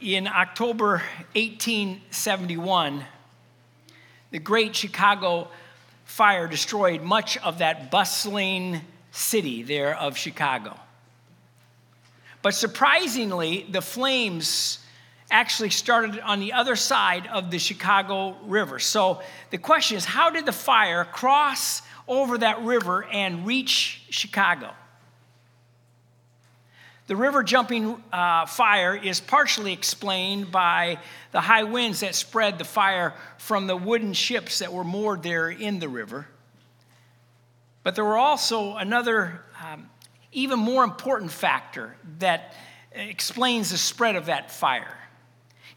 In October 1871, the Great Chicago Fire destroyed much of that bustling city there of Chicago. But surprisingly, the flames actually started on the other side of the Chicago River. So the question is how did the fire cross over that river and reach Chicago? The river jumping uh, fire is partially explained by the high winds that spread the fire from the wooden ships that were moored there in the river. But there were also another, um, even more important factor that explains the spread of that fire.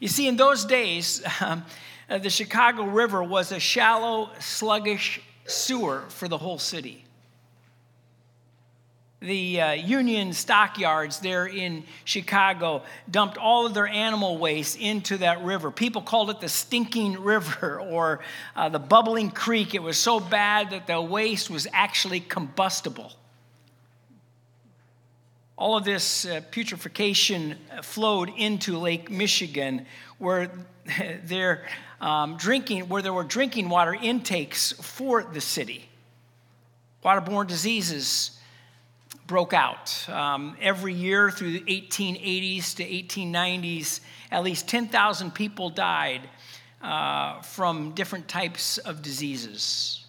You see, in those days, um, the Chicago River was a shallow, sluggish sewer for the whole city the uh, Union stockyards there in Chicago dumped all of their animal waste into that river. People called it the stinking river or uh, the bubbling creek. It was so bad that the waste was actually combustible. All of this uh, putrefaction flowed into Lake Michigan, where they're um, drinking, where there were drinking water intakes for the city. Waterborne diseases broke out. Um, every year through the 1880s to 1890s, at least 10,000 people died uh, from different types of diseases.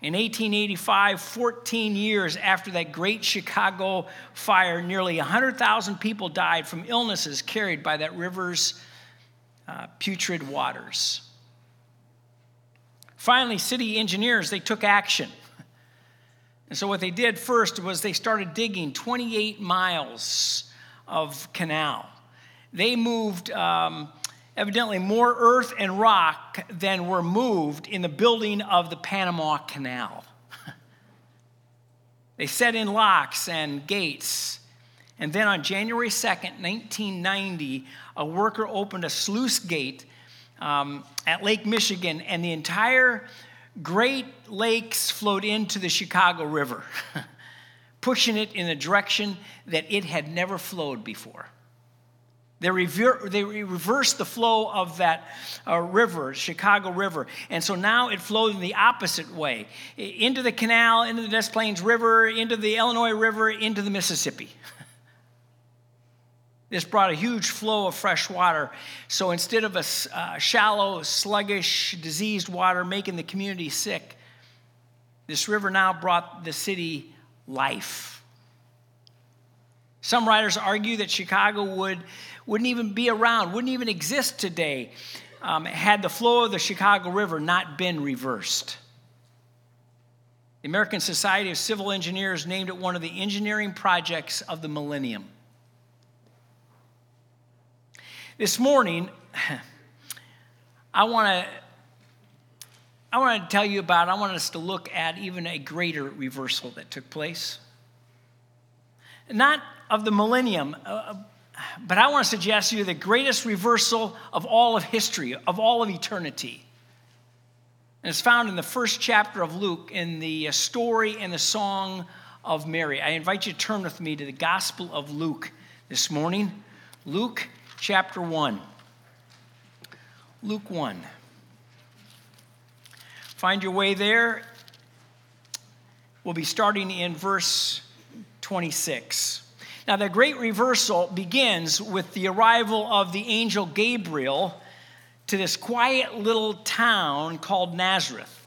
In 1885, 14 years after that great Chicago fire, nearly 100,000 people died from illnesses carried by that river's uh, putrid waters. Finally, city engineers, they took action. And so, what they did first was they started digging 28 miles of canal. They moved um, evidently more earth and rock than were moved in the building of the Panama Canal. they set in locks and gates. And then on January 2nd, 1990, a worker opened a sluice gate um, at Lake Michigan, and the entire Great lakes flowed into the Chicago River, pushing it in a direction that it had never flowed before. They, rever- they reversed the flow of that uh, river, Chicago River. And so now it flowed in the opposite way into the canal, into the Des Plaines River, into the Illinois River, into the Mississippi. This brought a huge flow of fresh water. So instead of a uh, shallow, sluggish, diseased water making the community sick, this river now brought the city life. Some writers argue that Chicago would, wouldn't even be around, wouldn't even exist today um, had the flow of the Chicago River not been reversed. The American Society of Civil Engineers named it one of the engineering projects of the millennium. This morning, I want to I want to tell you about, I want us to look at even a greater reversal that took place. Not of the millennium, uh, but I want to suggest to you the greatest reversal of all of history, of all of eternity. And it's found in the first chapter of Luke in the story and the song of Mary. I invite you to turn with me to the Gospel of Luke this morning. Luke chapter 1. Luke 1. Find your way there. We'll be starting in verse 26. Now, the great reversal begins with the arrival of the angel Gabriel to this quiet little town called Nazareth,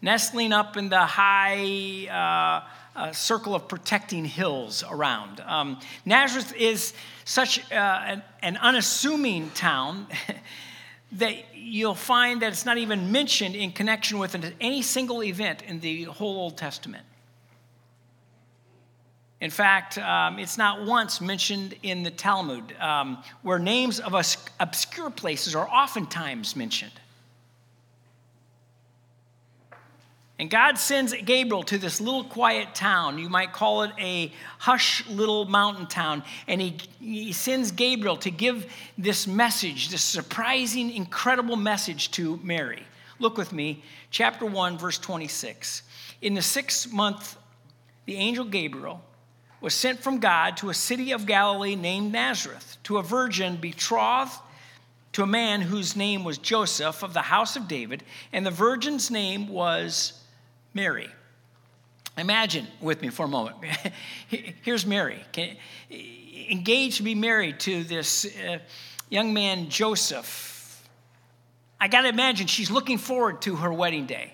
nestling up in the high uh, uh, circle of protecting hills around. Um, Nazareth is such uh, an, an unassuming town that you'll find that it's not even mentioned in connection with any single event in the whole Old Testament. In fact, um, it's not once mentioned in the Talmud, um, where names of obscure places are oftentimes mentioned. And God sends Gabriel to this little quiet town. You might call it a hush little mountain town. And he, he sends Gabriel to give this message, this surprising, incredible message to Mary. Look with me, chapter 1, verse 26. In the sixth month, the angel Gabriel was sent from God to a city of Galilee named Nazareth, to a virgin betrothed to a man whose name was Joseph of the house of David, and the virgin's name was Mary. Imagine with me for a moment. Here's Mary, engaged to be married to this uh, young man, Joseph. I got to imagine she's looking forward to her wedding day.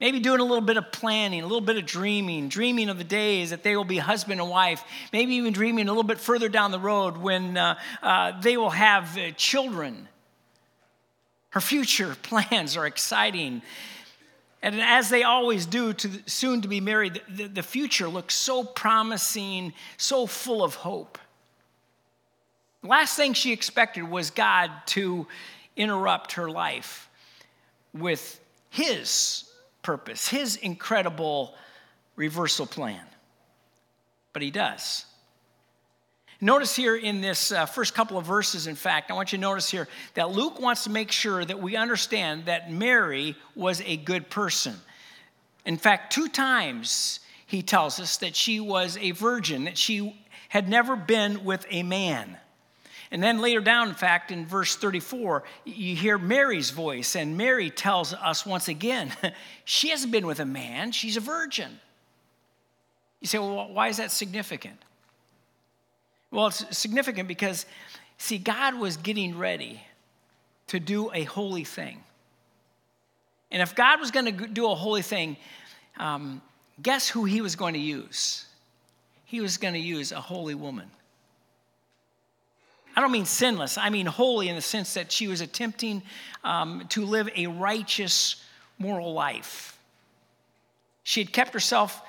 Maybe doing a little bit of planning, a little bit of dreaming, dreaming of the days that they will be husband and wife. Maybe even dreaming a little bit further down the road when uh, uh, they will have uh, children. Her future plans are exciting. And as they always do to soon to be married, the, the future looks so promising, so full of hope. Last thing she expected was God to interrupt her life with his purpose, his incredible reversal plan. But he does. Notice here in this uh, first couple of verses, in fact, I want you to notice here that Luke wants to make sure that we understand that Mary was a good person. In fact, two times he tells us that she was a virgin, that she had never been with a man. And then later down, in fact, in verse 34, you hear Mary's voice, and Mary tells us once again, she hasn't been with a man, she's a virgin. You say, well, why is that significant? Well, it's significant because, see, God was getting ready to do a holy thing. And if God was going to do a holy thing, um, guess who he was going to use? He was going to use a holy woman. I don't mean sinless, I mean holy in the sense that she was attempting um, to live a righteous, moral life. She had kept herself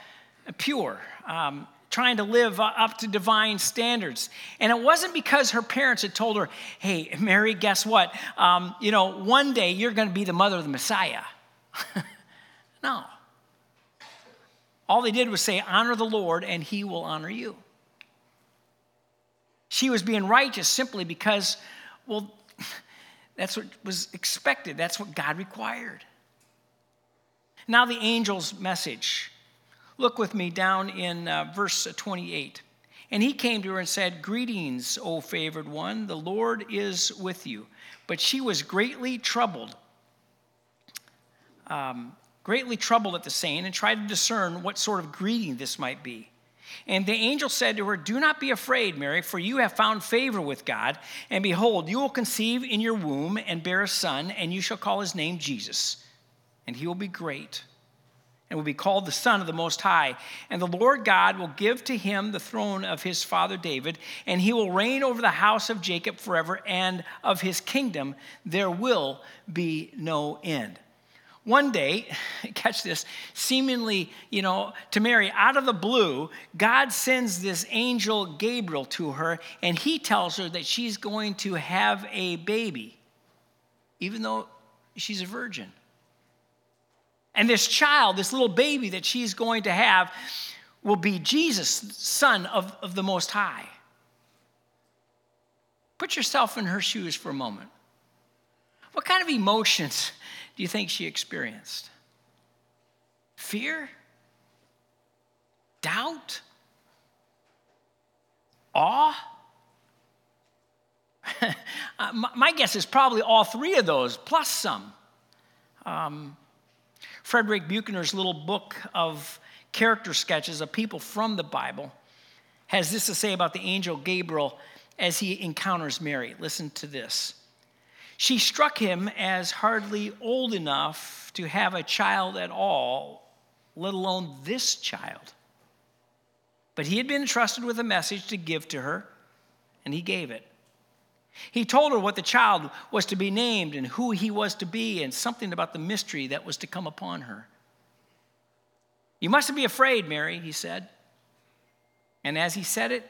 pure, um, trying to live up to divine standards. And it wasn't because her parents had told her, hey, Mary, guess what? Um, you know, one day you're going to be the mother of the Messiah. no. All they did was say, honor the Lord, and he will honor you. She was being righteous simply because, well, that's what was expected, that's what God required. Now, the angel's message. Look with me down in uh, verse 28. And he came to her and said, Greetings, O favored one, the Lord is with you. But she was greatly troubled, um, greatly troubled at the saying, and tried to discern what sort of greeting this might be. And the angel said to her, Do not be afraid, Mary, for you have found favor with God. And behold, you will conceive in your womb and bear a son, and you shall call his name Jesus. And he will be great and will be called the Son of the Most High. And the Lord God will give to him the throne of his father David, and he will reign over the house of Jacob forever, and of his kingdom there will be no end. One day, catch this, seemingly, you know, to Mary, out of the blue, God sends this angel Gabriel to her, and he tells her that she's going to have a baby, even though she's a virgin. And this child, this little baby that she's going to have, will be Jesus, son of, of the Most High. Put yourself in her shoes for a moment. What kind of emotions do you think she experienced? Fear? Doubt? Awe? My guess is probably all three of those, plus some. Um, Frederick Buechner's little book of character sketches of people from the Bible has this to say about the angel Gabriel as he encounters Mary. Listen to this. She struck him as hardly old enough to have a child at all, let alone this child. But he had been entrusted with a message to give to her, and he gave it. He told her what the child was to be named and who he was to be, and something about the mystery that was to come upon her. You mustn't be afraid, Mary, he said. And as he said it,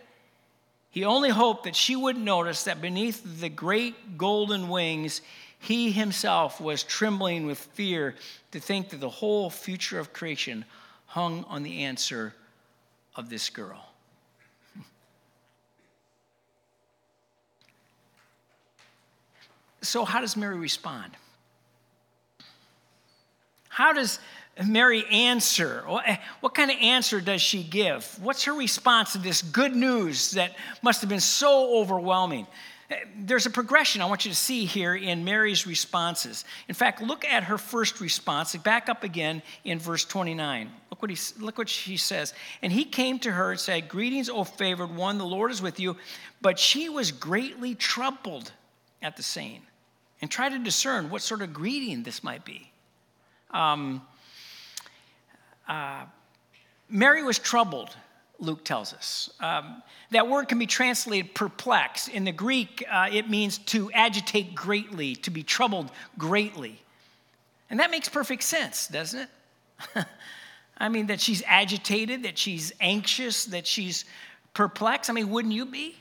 he only hoped that she wouldn't notice that beneath the great golden wings, he himself was trembling with fear to think that the whole future of creation hung on the answer of this girl. So, how does Mary respond? How does Mary answer? Eh, what kind of answer does she give? What's her response to this good news that must have been so overwhelming? Eh, there's a progression I want you to see here in Mary's responses. In fact, look at her first response. Back up again in verse 29. Look what, he, look what she says. And he came to her and said, Greetings, O favored one, the Lord is with you. But she was greatly troubled at the saying and try to discern what sort of greeting this might be. Um, uh, Mary was troubled, Luke tells us. Um, that word can be translated perplex. In the Greek, uh, it means to agitate greatly, to be troubled greatly. And that makes perfect sense, doesn't it? I mean, that she's agitated, that she's anxious, that she's perplexed. I mean, wouldn't you be?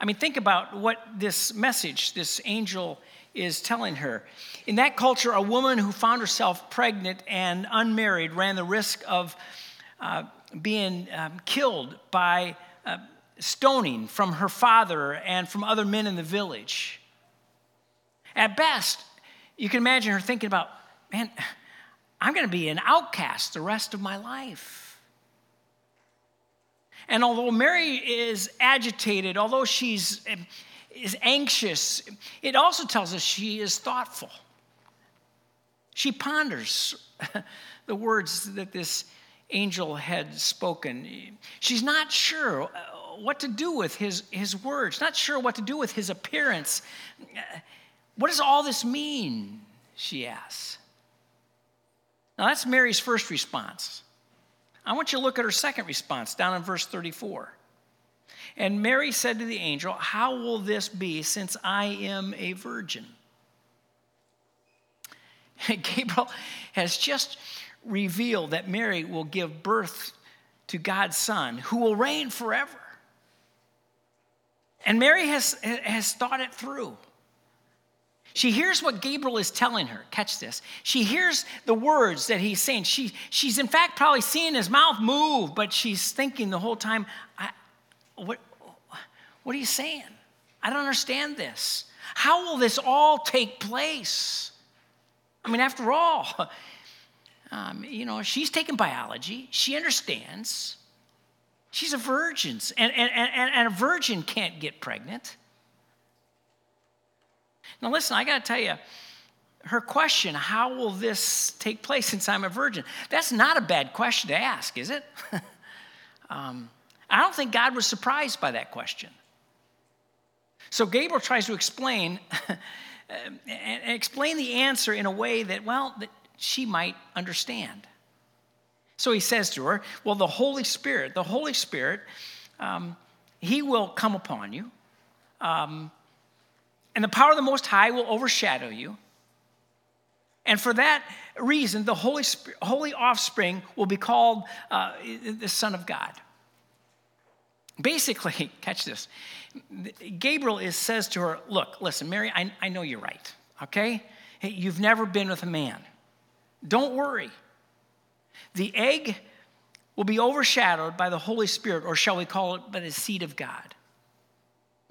I mean, think about what this message, this angel is telling her. In that culture, a woman who found herself pregnant and unmarried ran the risk of uh, being um, killed by uh, stoning from her father and from other men in the village. At best, you can imagine her thinking about, man, I'm going to be an outcast the rest of my life. And although Mary is agitated, although she's is anxious, it also tells us she is thoughtful. She ponders the words that this angel had spoken. She's not sure uh, what to do with his, his words, not sure what to do with his appearance. What does all this mean? She asks. Now, that's Mary's first response. I want you to look at her second response down in verse 34. And Mary said to the angel, How will this be since I am a virgin? Gabriel has just revealed that Mary will give birth to God's Son who will reign forever. And Mary has, has thought it through. She hears what Gabriel is telling her. Catch this. She hears the words that he's saying. She, she's, in fact, probably seeing his mouth move, but she's thinking the whole time, what, what are you saying? I don't understand this. How will this all take place? I mean, after all, um, you know, she's taken biology, she understands. She's a virgin, and, and, and, and a virgin can't get pregnant. Now, listen, I got to tell you, her question, how will this take place since I'm a virgin? That's not a bad question to ask, is it? um, I don't think God was surprised by that question. So Gabriel tries to explain and explain the answer in a way that, well, that she might understand. So he says to her, Well, the Holy Spirit, the Holy Spirit, um, he will come upon you, um, and the power of the Most High will overshadow you. And for that reason, the Holy, Holy Offspring will be called uh, the Son of God. Basically, catch this. Gabriel is, says to her, Look, listen, Mary, I, I know you're right, okay? Hey, you've never been with a man. Don't worry. The egg will be overshadowed by the Holy Spirit, or shall we call it by the seed of God.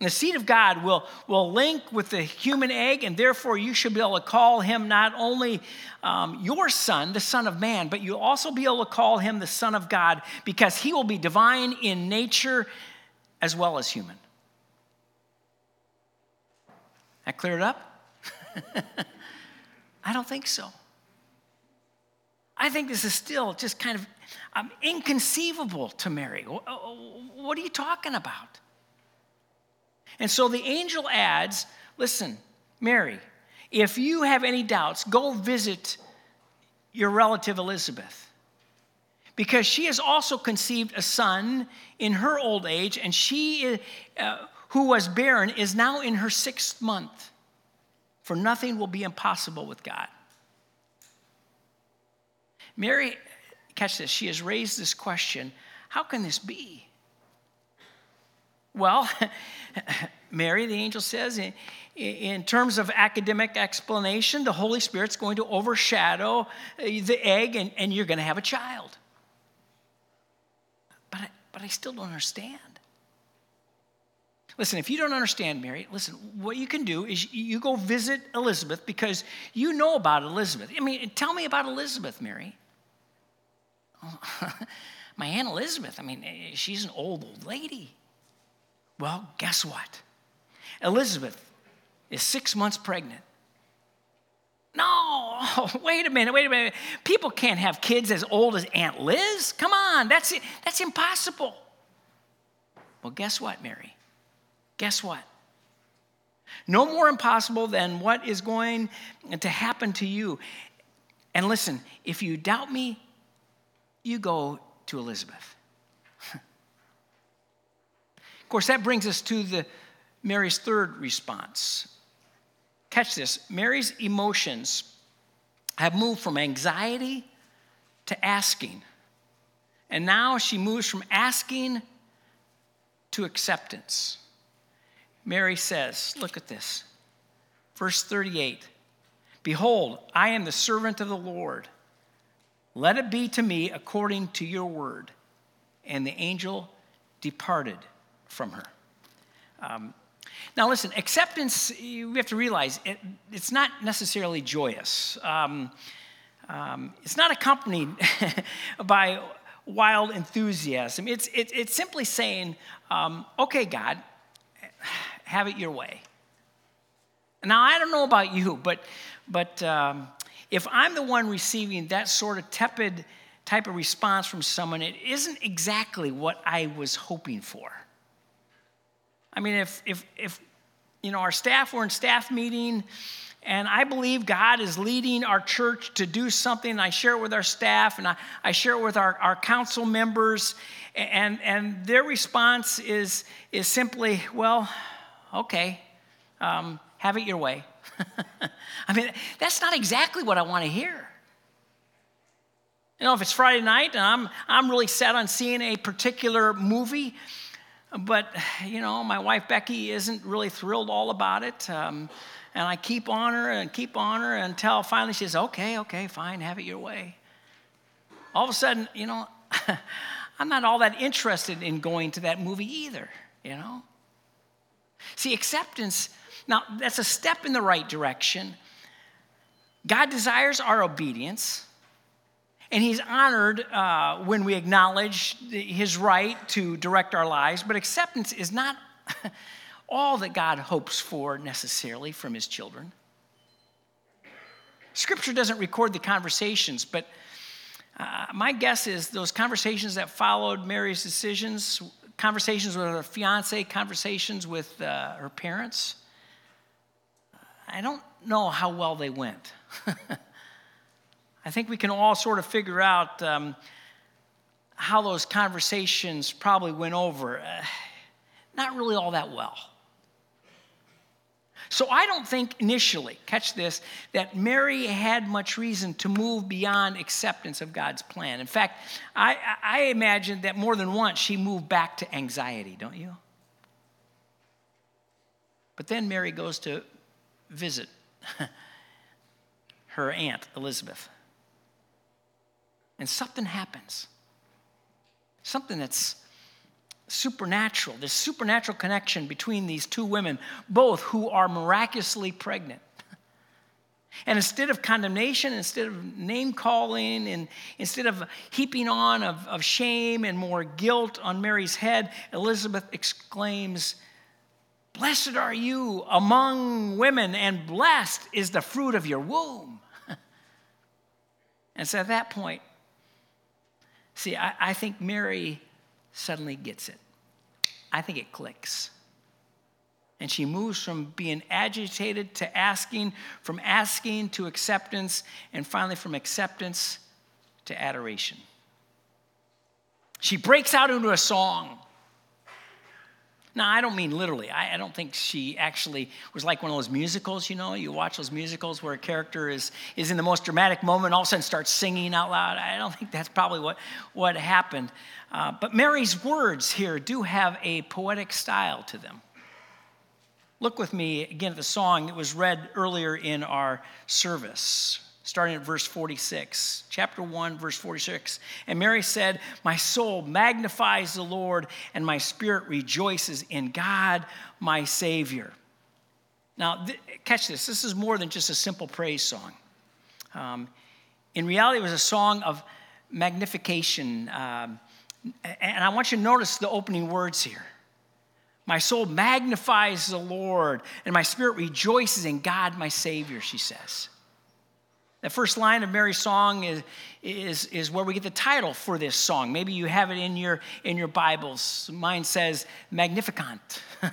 The seed of God will, will link with the human egg, and therefore you should be able to call him not only um, your son, the Son of Man, but you'll also be able to call him the Son of God because he will be divine in nature as well as human. That cleared up? I don't think so. I think this is still just kind of um, inconceivable to Mary. What are you talking about? And so the angel adds listen, Mary, if you have any doubts, go visit your relative Elizabeth. Because she has also conceived a son in her old age, and she, uh, who was barren, is now in her sixth month. For nothing will be impossible with God. Mary, catch this, she has raised this question how can this be? Well, Mary, the angel says, in, in, terms of academic explanation, the Holy Spirit's going to overshadow uh, the egg and, and you're going to have a child. But I, but I still don't understand. Listen, if you don't understand Mary, listen, what you can do is you go visit Elizabeth because you know about Elizabeth. I mean, tell me about Elizabeth, Mary. my Aunt Elizabeth, I mean, eh, she's an old, old lady. Well, guess what? Elizabeth is six months pregnant. No, wait a minute, wait a minute. People can't have kids as old as Aunt Liz. Come on, that's, that's impossible. Well, guess what, Mary? Guess what? No more impossible than what is going to happen to you. And listen, if you doubt me, you go to Elizabeth. of course, that brings us to the Mary's third response. Catch this Mary's emotions have moved from anxiety to asking. And now she moves from asking to acceptance. Mary says, Look at this. Verse 38 Behold, I am the servant of the Lord. Let it be to me according to your word. And the angel departed from her. Um, now, listen, acceptance, we have to realize it, it's not necessarily joyous. Um, um, it's not accompanied by wild enthusiasm. It's, it, it's simply saying, um, okay, God, have it your way. Now, I don't know about you, but, but um, if I'm the one receiving that sort of tepid type of response from someone, it isn't exactly what I was hoping for. I mean, if, if, if you know, our staff were in staff meeting and I believe God is leading our church to do something, I share it with our staff and I, I share it with our, our council members, and, and their response is, is simply, well, okay, um, have it your way. I mean, that's not exactly what I want to hear. You know, if it's Friday night and I'm, I'm really set on seeing a particular movie, but, you know, my wife Becky isn't really thrilled all about it. Um, and I keep on her and keep on her until finally she says, okay, okay, fine, have it your way. All of a sudden, you know, I'm not all that interested in going to that movie either, you know? See, acceptance now, that's a step in the right direction. God desires our obedience, and He's honored uh, when we acknowledge His right to direct our lives, but acceptance is not all that God hopes for necessarily from His children. Scripture doesn't record the conversations, but uh, my guess is those conversations that followed Mary's decisions, conversations with her fiance, conversations with uh, her parents, I don't know how well they went. I think we can all sort of figure out um, how those conversations probably went over. Uh, not really all that well. So I don't think initially, catch this, that Mary had much reason to move beyond acceptance of God's plan. In fact, I, I imagine that more than once she moved back to anxiety, don't you? But then Mary goes to visit her aunt, Elizabeth. And something happens. Something that's supernatural. This supernatural connection between these two women, both who are miraculously pregnant. And instead of condemnation, instead of name calling, and instead of heaping on of, of shame and more guilt on Mary's head, Elizabeth exclaims, Blessed are you among women, and blessed is the fruit of your womb. and so at that point, see, I, I think Mary suddenly gets it. I think it clicks. And she moves from being agitated to asking, from asking to acceptance, and finally from acceptance to adoration. She breaks out into a song. Now, I don't mean literally. I, I, don't think she actually was like one of those musicals, you know? You watch those musicals where a character is, is in the most dramatic moment, all of a sudden starts singing out loud. I don't think that's probably what, what happened. Uh, but Mary's words here do have a poetic style to them. Look with me again at the song that was read earlier in our service. Starting at verse 46. Chapter 1, verse 46. And Mary said, My soul magnifies the Lord, and my spirit rejoices in God, my Savior. Now, th- catch this. This is more than just a simple praise song. Um, in reality, it was a song of magnification. Um, and I want you to notice the opening words here. My soul magnifies the Lord, and my spirit rejoices in God, my Savior, she says. The first line of Mary's song is, is, is where we get the title for this song. Maybe you have it in your, in your Bibles. Mine says Magnificat.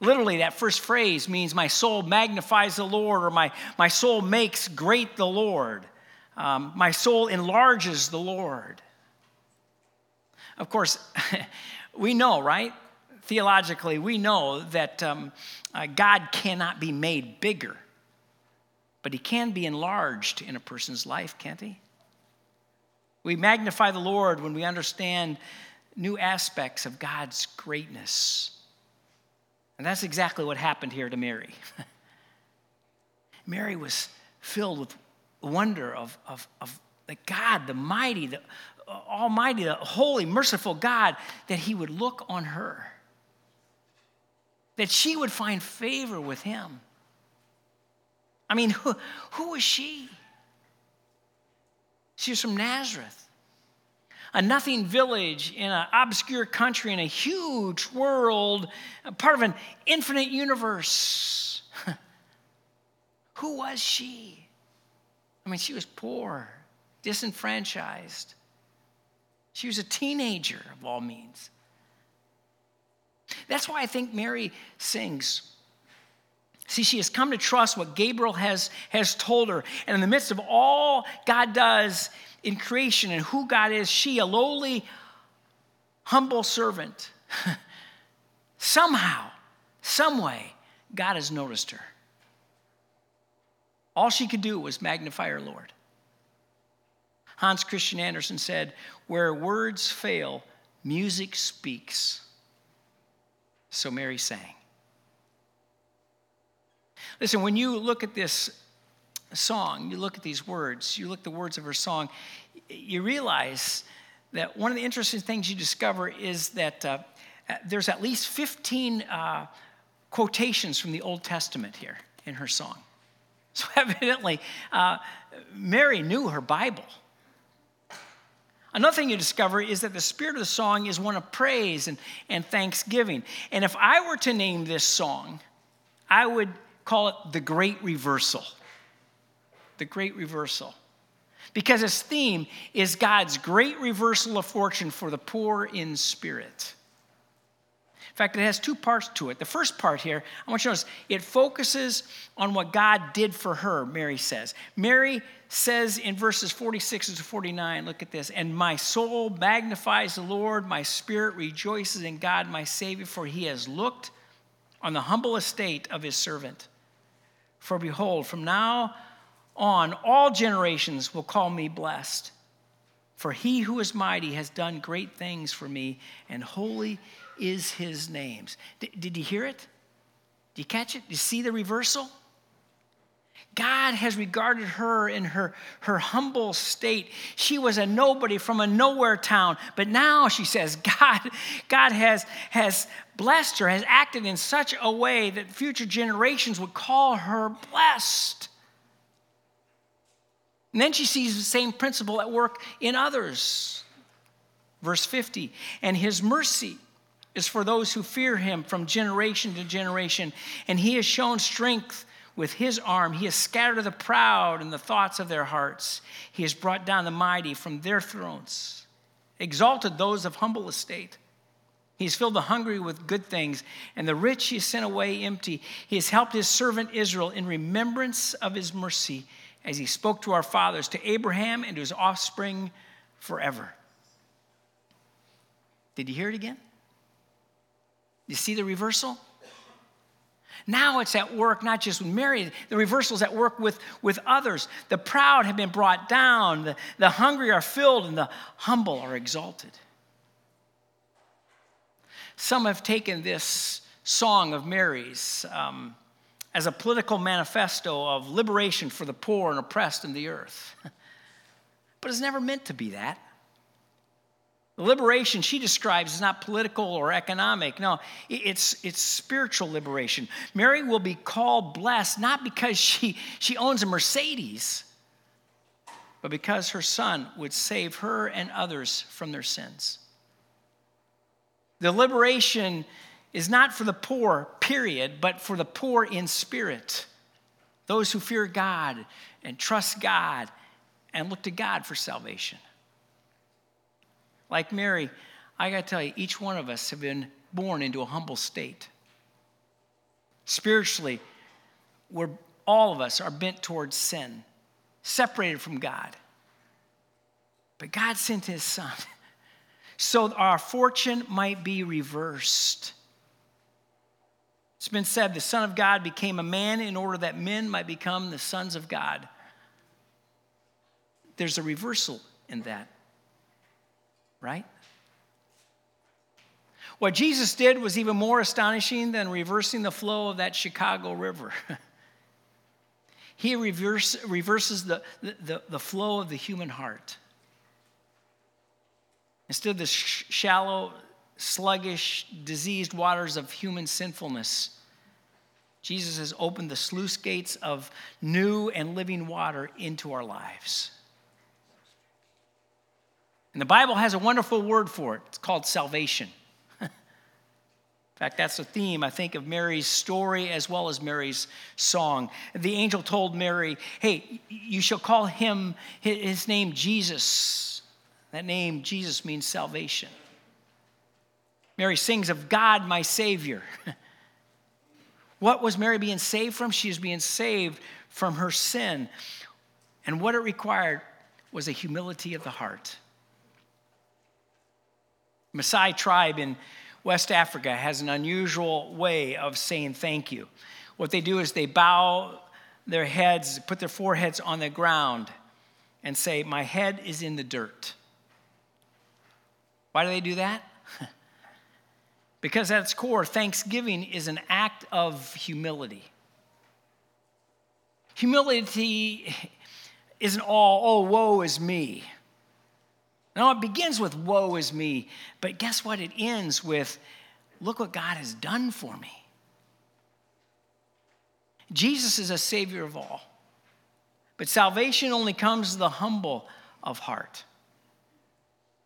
Literally, that first phrase means my soul magnifies the Lord, or my, my soul makes great the Lord. Um, my soul enlarges the Lord. Of course, we know, right? Theologically, we know that um, uh, God cannot be made bigger but he can be enlarged in a person's life, can't he? We magnify the Lord when we understand new aspects of God's greatness. And that's exactly what happened here to Mary. Mary was filled with wonder of, of, of the God, the mighty, the almighty, the holy, merciful God, that he would look on her, that she would find favor with him. I mean, who, who was she? She was from Nazareth, a nothing village in an obscure country in a huge world, part of an infinite universe. who was she? I mean, she was poor, disenfranchised. She was a teenager, of all means. That's why I think Mary sings See, she has come to trust what Gabriel has, has told her. And in the midst of all God does in creation and who God is, she, a lowly, humble servant, somehow, some way, God has noticed her. All she could do was magnify her Lord. Hans Christian Andersen said, Where words fail, music speaks. So Mary sang. Listen, when you look at this song, you look at these words, you look at the words of her song, you realize that one of the interesting things you discover is that uh, there's at least 15 uh, quotations from the Old Testament here in her song. So evidently, uh, Mary knew her Bible. Another thing you discover is that the spirit of the song is one of praise and, and thanksgiving. And if I were to name this song, I would call it the great reversal. The great reversal. Because its theme is God's great reversal of fortune for the poor in spirit. In fact, it has two parts to it. The first part here, I want you to notice, it focuses on what God did for her, Mary says. Mary says in verses 46 to 49, look at this, and my soul magnifies the Lord, my spirit rejoices in God, my Savior, for he has looked on the humble estate of his servant. For behold, from now on, all generations will call me blessed. For he who is mighty has done great things for me, and holy is his name. Did, did you hear it? Did you catch it? Did you see the reversal? God has regarded her in her, her humble state. She was a nobody from a nowhere town, but now she says, God, God has, has blessed her, has acted in such a way that future generations would call her blessed. And then she sees the same principle at work in others. Verse 50 And his mercy is for those who fear him from generation to generation, and he has shown strength with his arm, he has scattered the proud in the thoughts of their hearts. He has brought down the mighty from their thrones, exalted those of humble estate. He has filled the hungry with good things, and the rich he has sent away empty. He has helped his servant Israel in remembrance of his mercy, as he spoke to our fathers, to Abraham and to his offspring forever. Did you hear it again? You see the reversal? Now it's at work, not just with Mary, the reversal is at work with, with others. The proud have been brought down, the, the hungry are filled, and the humble are exalted. Some have taken this song of Mary's um, as a political manifesto of liberation for the poor and oppressed in the earth. but it's never meant to be that. The liberation she describes is not political or economic. No, it's, it's spiritual liberation. Mary will be called blessed not because she, she owns a Mercedes, but because her son would save her and others from their sins. The liberation is not for the poor, period, but for the poor in spirit. Those who fear God and trust God and look to God for salvation. Like Mary, I got to tell you, each one of us have been born into a humble state. Spiritually, we're, all of us are bent towards sin, separated from God. But God sent his son so our fortune might be reversed. It's been said the Son of God became a man in order that men might become the sons of God. There's a reversal in that right? What Jesus did was even more astonishing than reversing the flow of that Chicago River. he reverse, reverses the, the, the flow of the human heart. Instead of the sh- shallow, sluggish, diseased waters of human sinfulness, Jesus has opened the sluice gates of new and living water into our lives. And the Bible has a wonderful word for it. It's called salvation. In fact, that's a theme, I think, of Mary's story as well as Mary's song. The angel told Mary, Hey, you shall call him, his name Jesus. That name, Jesus, means salvation. Mary sings of God, my Savior. what was Mary being saved from? She was being saved from her sin. And what it required was a humility of the heart. Maasai tribe in West Africa has an unusual way of saying thank you. What they do is they bow their heads, put their foreheads on the ground, and say, My head is in the dirt. Why do they do that? because at its core, thanksgiving is an act of humility. Humility isn't all, oh, woe is me. Now, it begins with, woe is me. But guess what? It ends with, look what God has done for me. Jesus is a savior of all. But salvation only comes to the humble of heart.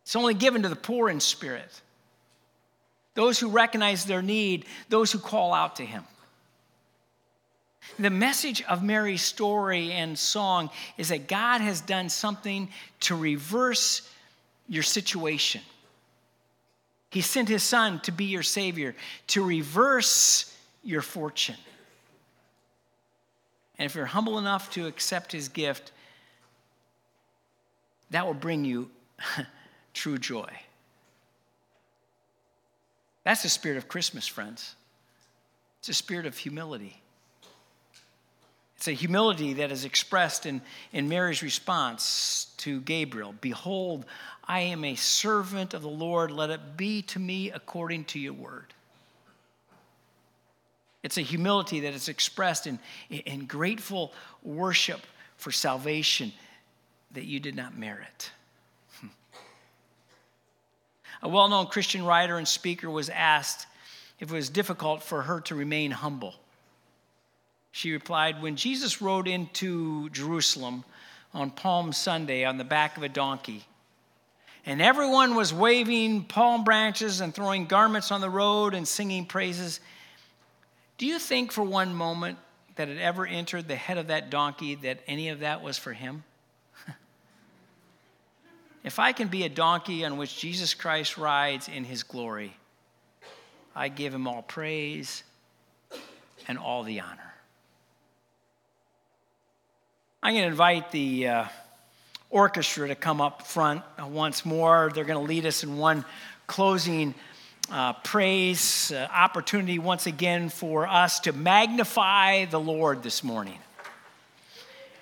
It's only given to the poor in spirit, those who recognize their need, those who call out to him. The message of Mary's story and song is that God has done something to reverse your situation. He sent his son to be your savior, to reverse your fortune. And if you're humble enough to accept his gift, that will bring you true joy. That's the spirit of Christmas, friends. It's a spirit of humility. It's a humility that is expressed in, in Mary's response to Gabriel Behold, I am a servant of the Lord. Let it be to me according to your word. It's a humility that is expressed in, in grateful worship for salvation that you did not merit. A well known Christian writer and speaker was asked if it was difficult for her to remain humble. She replied, When Jesus rode into Jerusalem on Palm Sunday on the back of a donkey, and everyone was waving palm branches and throwing garments on the road and singing praises. Do you think for one moment that it ever entered the head of that donkey that any of that was for him? if I can be a donkey on which Jesus Christ rides in his glory, I give him all praise and all the honor. I'm going to invite the. Uh, orchestra to come up front once more. They're going to lead us in one closing uh, praise uh, opportunity once again for us to magnify the Lord this morning.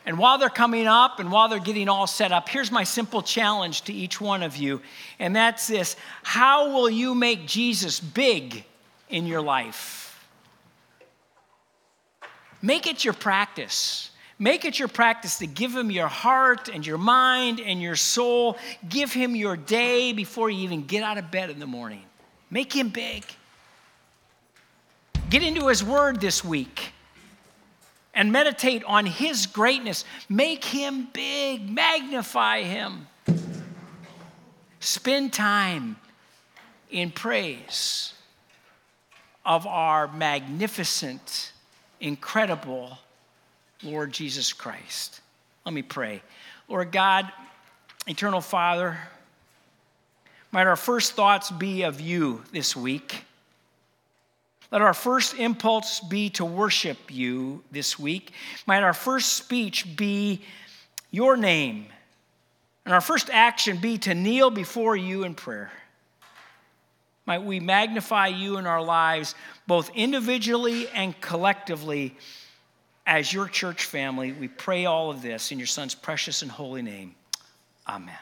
And while they're coming up and while they're getting all set up, here's my simple challenge to each one of you, and that's this How will you make Jesus big in your life? Make it your practice. Make it your practice to give him your heart and your mind and your soul. Give him your day before you even get out of bed in the morning. Make him big. Get into his word this week and meditate on his greatness. Make him big, magnify him. Spend time in praise of our magnificent, incredible Lord Jesus Christ. Let me pray. Lord God, eternal Father, might our first thoughts be of you this week. Let our first impulse be to worship you this week. Might our first speech be your name. And our first action be to kneel before you in prayer. Might we magnify you in our lives, both individually and collectively, as your church family. We pray all of this in your Son's precious and holy name. Amen.